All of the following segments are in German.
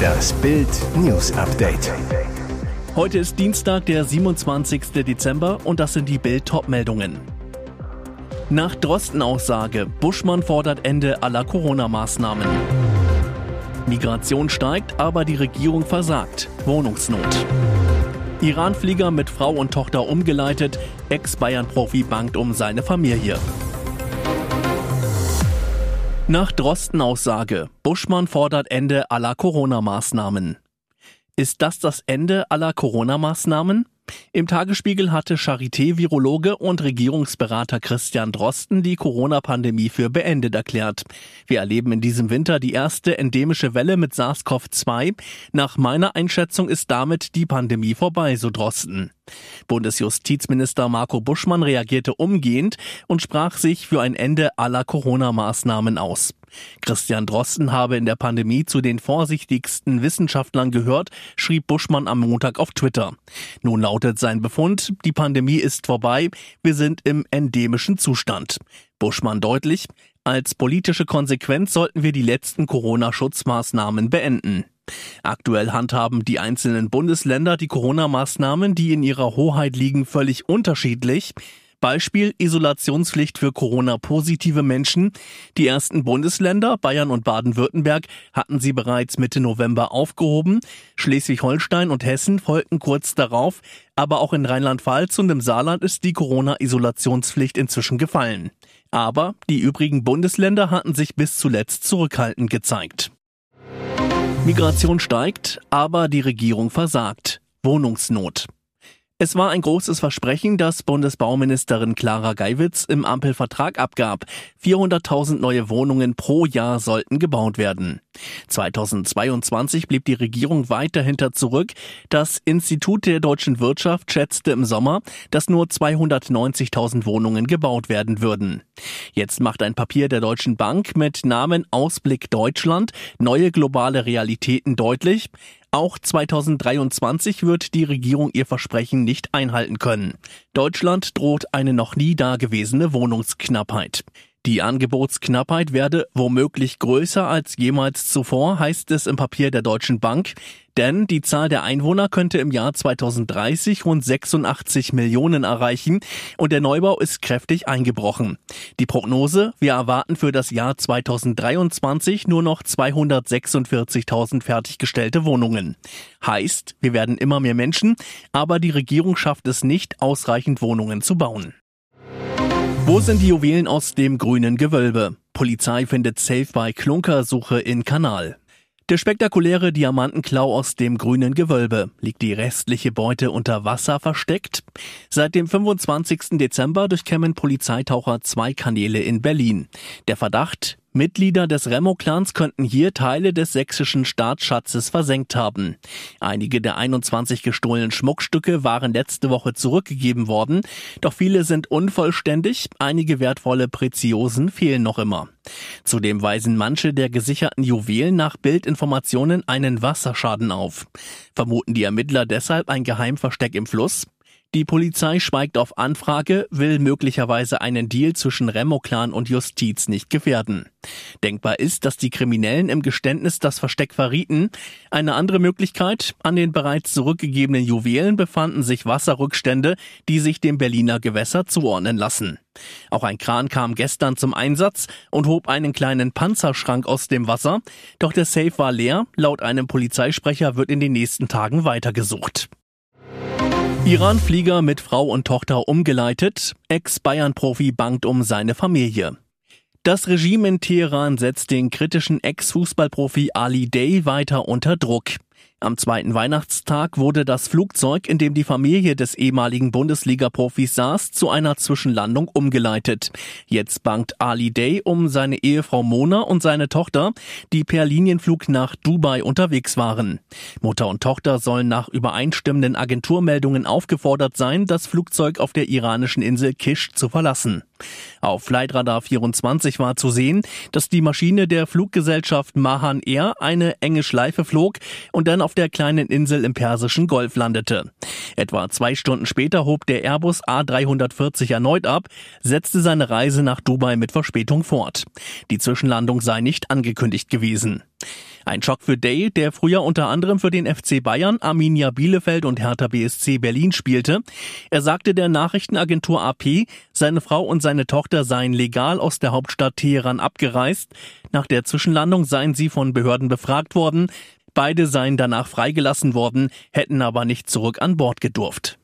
Das Bild News Update. Heute ist Dienstag, der 27. Dezember und das sind die Bild meldungen Nach Drosten-Aussage, Buschmann fordert Ende aller Corona-Maßnahmen. Migration steigt, aber die Regierung versagt. Wohnungsnot. Iran-Flieger mit Frau und Tochter umgeleitet. Ex-Bayern-Profi bangt um seine Familie. Nach Drosten-Aussage. Buschmann fordert Ende aller Corona-Maßnahmen. Ist das das Ende aller Corona-Maßnahmen? Im Tagesspiegel hatte Charité-Virologe und Regierungsberater Christian Drosten die Corona-Pandemie für beendet erklärt. Wir erleben in diesem Winter die erste endemische Welle mit SARS-CoV-2. Nach meiner Einschätzung ist damit die Pandemie vorbei, so Drosten. Bundesjustizminister Marco Buschmann reagierte umgehend und sprach sich für ein Ende aller Corona-Maßnahmen aus. Christian Drosten habe in der Pandemie zu den vorsichtigsten Wissenschaftlern gehört, schrieb Buschmann am Montag auf Twitter. Nun lautet sein Befund, die Pandemie ist vorbei, wir sind im endemischen Zustand. Buschmann deutlich, als politische Konsequenz sollten wir die letzten Corona-Schutzmaßnahmen beenden. Aktuell handhaben die einzelnen Bundesländer die Corona-Maßnahmen, die in ihrer Hoheit liegen, völlig unterschiedlich. Beispiel Isolationspflicht für Corona-positive Menschen. Die ersten Bundesländer, Bayern und Baden-Württemberg, hatten sie bereits Mitte November aufgehoben. Schleswig-Holstein und Hessen folgten kurz darauf. Aber auch in Rheinland-Pfalz und im Saarland ist die Corona-Isolationspflicht inzwischen gefallen. Aber die übrigen Bundesländer hatten sich bis zuletzt zurückhaltend gezeigt. Migration steigt, aber die Regierung versagt. Wohnungsnot. Es war ein großes Versprechen, das Bundesbauministerin Clara Geiwitz im Ampelvertrag abgab. 400.000 neue Wohnungen pro Jahr sollten gebaut werden. 2022 blieb die Regierung weit dahinter zurück. Das Institut der deutschen Wirtschaft schätzte im Sommer, dass nur 290.000 Wohnungen gebaut werden würden. Jetzt macht ein Papier der Deutschen Bank mit Namen Ausblick Deutschland neue globale Realitäten deutlich. Auch 2023 wird die Regierung ihr Versprechen nicht einhalten können. Deutschland droht eine noch nie dagewesene Wohnungsknappheit. Die Angebotsknappheit werde womöglich größer als jemals zuvor, heißt es im Papier der Deutschen Bank, denn die Zahl der Einwohner könnte im Jahr 2030 rund 86 Millionen erreichen und der Neubau ist kräftig eingebrochen. Die Prognose, wir erwarten für das Jahr 2023 nur noch 246.000 fertiggestellte Wohnungen. Heißt, wir werden immer mehr Menschen, aber die Regierung schafft es nicht, ausreichend Wohnungen zu bauen. Wo sind die Juwelen aus dem grünen Gewölbe? Polizei findet Safe bei Klunkersuche in Kanal. Der spektakuläre Diamantenklau aus dem grünen Gewölbe. Liegt die restliche Beute unter Wasser versteckt? Seit dem 25. Dezember durchkämmen Polizeitaucher zwei Kanäle in Berlin. Der Verdacht, Mitglieder des Remo-Clans könnten hier Teile des sächsischen Staatsschatzes versenkt haben. Einige der 21 gestohlenen Schmuckstücke waren letzte Woche zurückgegeben worden, doch viele sind unvollständig, einige wertvolle Preziosen fehlen noch immer. Zudem weisen manche der gesicherten Juwelen nach Bildinformationen einen Wasserschaden auf. Vermuten die Ermittler deshalb ein Geheimversteck im Fluss? Die Polizei schweigt auf Anfrage, will möglicherweise einen Deal zwischen Remo-Clan und Justiz nicht gefährden. Denkbar ist, dass die Kriminellen im Geständnis das Versteck verrieten. Eine andere Möglichkeit, an den bereits zurückgegebenen Juwelen befanden sich Wasserrückstände, die sich dem Berliner Gewässer zuordnen lassen. Auch ein Kran kam gestern zum Einsatz und hob einen kleinen Panzerschrank aus dem Wasser, doch der Safe war leer. Laut einem Polizeisprecher wird in den nächsten Tagen weitergesucht. Iran-Flieger mit Frau und Tochter umgeleitet. Ex-Bayern-Profi bangt um seine Familie. Das Regime in Teheran setzt den kritischen Ex-Fußballprofi Ali Day weiter unter Druck. Am zweiten Weihnachtstag wurde das Flugzeug, in dem die Familie des ehemaligen Bundesliga-Profis saß, zu einer Zwischenlandung umgeleitet. Jetzt bangt Ali Day um seine Ehefrau Mona und seine Tochter, die per Linienflug nach Dubai unterwegs waren. Mutter und Tochter sollen nach übereinstimmenden Agenturmeldungen aufgefordert sein, das Flugzeug auf der iranischen Insel Kish zu verlassen. Auf Flightradar 24 war zu sehen, dass die Maschine der Fluggesellschaft Mahan Air eine enge Schleife flog und dann auf auf der kleinen Insel im Persischen Golf landete. Etwa zwei Stunden später hob der Airbus A340 erneut ab, setzte seine Reise nach Dubai mit Verspätung fort. Die Zwischenlandung sei nicht angekündigt gewesen. Ein Schock für Day, der früher unter anderem für den FC Bayern, Arminia Bielefeld und Hertha BSC Berlin spielte. Er sagte der Nachrichtenagentur AP, seine Frau und seine Tochter seien legal aus der Hauptstadt Teheran abgereist. Nach der Zwischenlandung seien sie von Behörden befragt worden. Beide seien danach freigelassen worden, hätten aber nicht zurück an Bord gedurft.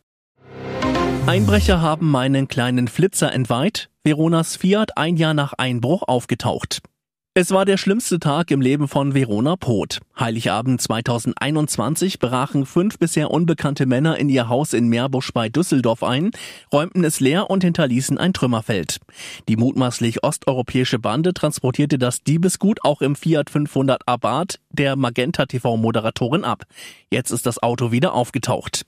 Einbrecher haben meinen kleinen Flitzer entweiht. Veronas Fiat ein Jahr nach Einbruch aufgetaucht. Es war der schlimmste Tag im Leben von Verona Poth. Heiligabend 2021 brachen fünf bisher unbekannte Männer in ihr Haus in Meerbusch bei Düsseldorf ein, räumten es leer und hinterließen ein Trümmerfeld. Die mutmaßlich osteuropäische Bande transportierte das Diebesgut auch im Fiat 500 Abarth der Magenta TV Moderatorin ab. Jetzt ist das Auto wieder aufgetaucht.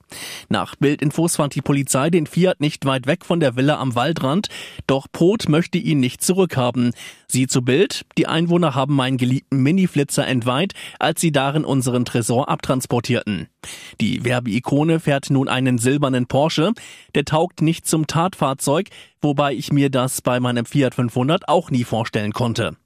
Nach Bildinfos fand die Polizei den Fiat nicht weit weg von der Villa am Waldrand, doch Poth möchte ihn nicht zurückhaben. Sie zu Bild, die Einwohner haben meinen geliebten Mini-Flitzer entweiht, als sie darin unseren Tresor abtransportierten. Die Werbeikone fährt nun einen silbernen Porsche. Der taugt nicht zum Tatfahrzeug, wobei ich mir das bei meinem Fiat 500 auch nie vorstellen konnte.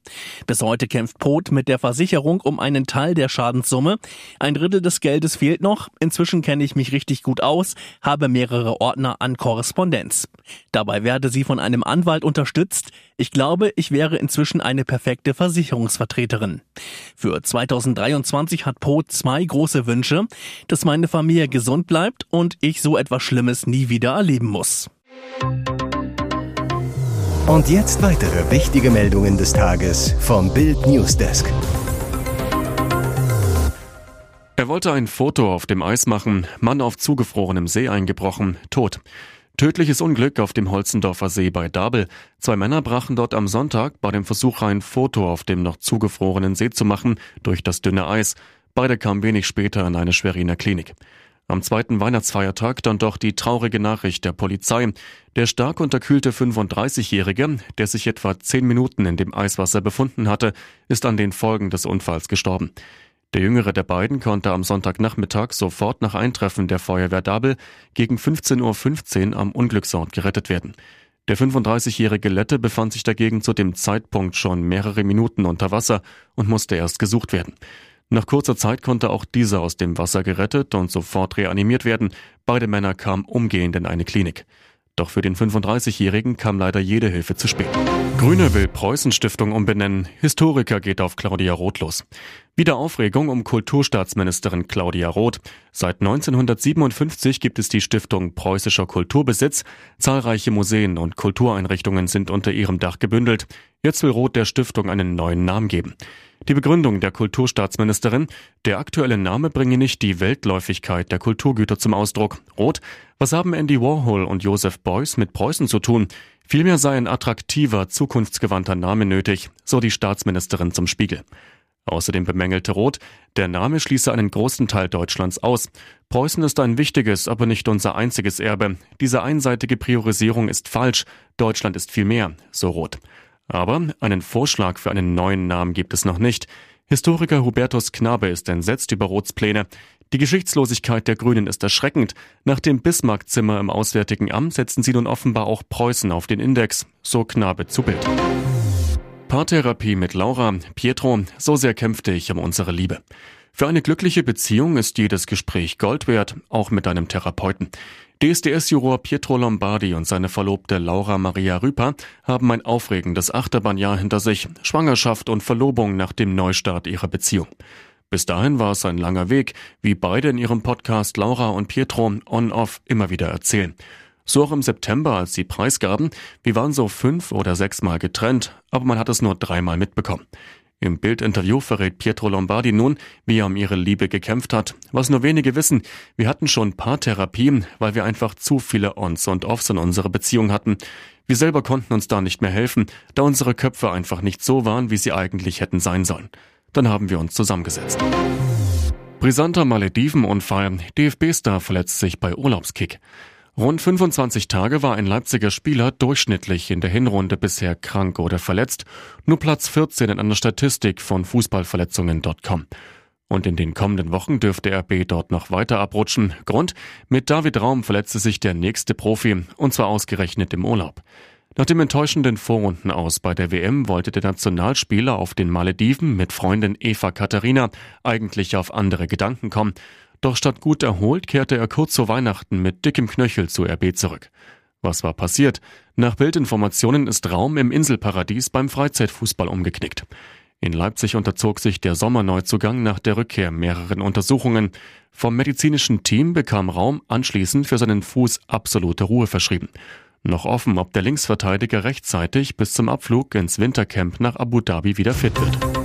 Bis heute kämpft Pot mit der Versicherung um einen Teil der Schadenssumme. Ein Drittel des Geldes fehlt noch. Inzwischen kenne ich mich richtig gut aus, habe mehrere Ordner an Korrespondenz. Dabei werde sie von einem Anwalt unterstützt. Ich glaube, ich wäre inzwischen eine perfekte Versicherungsvertreterin. Für 2023 hat Pot zwei große Wünsche dass meine Familie gesund bleibt und ich so etwas Schlimmes nie wieder erleben muss. Und jetzt weitere wichtige Meldungen des Tages vom Bild Newsdesk. Er wollte ein Foto auf dem Eis machen, Mann auf zugefrorenem See eingebrochen, tot. Tödliches Unglück auf dem Holzendorfer See bei Dabel. Zwei Männer brachen dort am Sonntag bei dem Versuch ein Foto auf dem noch zugefrorenen See zu machen durch das dünne Eis. Beide kamen wenig später in eine Schweriner Klinik. Am zweiten Weihnachtsfeiertag dann doch die traurige Nachricht der Polizei. Der stark unterkühlte 35-Jährige, der sich etwa zehn Minuten in dem Eiswasser befunden hatte, ist an den Folgen des Unfalls gestorben. Der jüngere der beiden konnte am Sonntagnachmittag sofort nach Eintreffen der Feuerwehr Dabel gegen 15.15 Uhr am Unglücksort gerettet werden. Der 35-jährige Lette befand sich dagegen zu dem Zeitpunkt schon mehrere Minuten unter Wasser und musste erst gesucht werden. Nach kurzer Zeit konnte auch dieser aus dem Wasser gerettet und sofort reanimiert werden. Beide Männer kamen umgehend in eine Klinik. Doch für den 35-Jährigen kam leider jede Hilfe zu spät. Grüne will Preußen-Stiftung umbenennen. Historiker geht auf Claudia Roth los. Wieder Aufregung um Kulturstaatsministerin Claudia Roth. Seit 1957 gibt es die Stiftung Preußischer Kulturbesitz. Zahlreiche Museen und Kultureinrichtungen sind unter ihrem Dach gebündelt. Jetzt will Roth der Stiftung einen neuen Namen geben. Die Begründung der Kulturstaatsministerin, der aktuelle Name bringe nicht die Weltläufigkeit der Kulturgüter zum Ausdruck. Rot, was haben Andy Warhol und Joseph Beuys mit Preußen zu tun? Vielmehr sei ein attraktiver, zukunftsgewandter Name nötig, so die Staatsministerin zum Spiegel. Außerdem bemängelte Roth, der Name schließe einen großen Teil Deutschlands aus. Preußen ist ein wichtiges, aber nicht unser einziges Erbe. Diese einseitige Priorisierung ist falsch. Deutschland ist viel mehr, so Roth. Aber einen Vorschlag für einen neuen Namen gibt es noch nicht. Historiker Hubertus Knabe ist entsetzt über Roths Pläne. Die Geschichtslosigkeit der Grünen ist erschreckend. Nach dem Bismarck-Zimmer im Auswärtigen Amt setzen sie nun offenbar auch Preußen auf den Index. So Knabe zu Bild. Paartherapie mit Laura. Pietro, so sehr kämpfte ich um unsere Liebe. Für eine glückliche Beziehung ist jedes Gespräch Gold wert, auch mit einem Therapeuten. DSDS-Juror Pietro Lombardi und seine Verlobte Laura Maria Rüper haben ein aufregendes Achterbahnjahr hinter sich, Schwangerschaft und Verlobung nach dem Neustart ihrer Beziehung. Bis dahin war es ein langer Weg, wie beide in ihrem Podcast Laura und Pietro on-off immer wieder erzählen. So auch im September, als sie preisgaben, wir waren so fünf oder sechs Mal getrennt, aber man hat es nur dreimal mitbekommen. Im Bildinterview verrät Pietro Lombardi nun, wie er um ihre Liebe gekämpft hat. Was nur wenige wissen, wir hatten schon Paartherapien, weil wir einfach zu viele Ons und Offs in unserer Beziehung hatten. Wir selber konnten uns da nicht mehr helfen, da unsere Köpfe einfach nicht so waren, wie sie eigentlich hätten sein sollen. Dann haben wir uns zusammengesetzt. Brisanter Maledivenunfall. DFB-Star verletzt sich bei Urlaubskick. Rund 25 Tage war ein Leipziger Spieler durchschnittlich in der Hinrunde bisher krank oder verletzt. Nur Platz 14 in einer Statistik von Fußballverletzungen.com. Und in den kommenden Wochen dürfte RB dort noch weiter abrutschen. Grund, mit David Raum verletzte sich der nächste Profi, und zwar ausgerechnet im Urlaub. Nach dem enttäuschenden Vorrunden aus bei der WM wollte der Nationalspieler auf den Malediven mit Freundin Eva Katharina eigentlich auf andere Gedanken kommen. Doch statt gut erholt kehrte er kurz vor Weihnachten mit dickem Knöchel zu RB zurück. Was war passiert? Nach Bildinformationen ist Raum im Inselparadies beim Freizeitfußball umgeknickt. In Leipzig unterzog sich der Sommerneuzugang nach der Rückkehr mehreren Untersuchungen. Vom medizinischen Team bekam Raum anschließend für seinen Fuß absolute Ruhe verschrieben. Noch offen, ob der Linksverteidiger rechtzeitig bis zum Abflug ins Wintercamp nach Abu Dhabi wieder fit wird.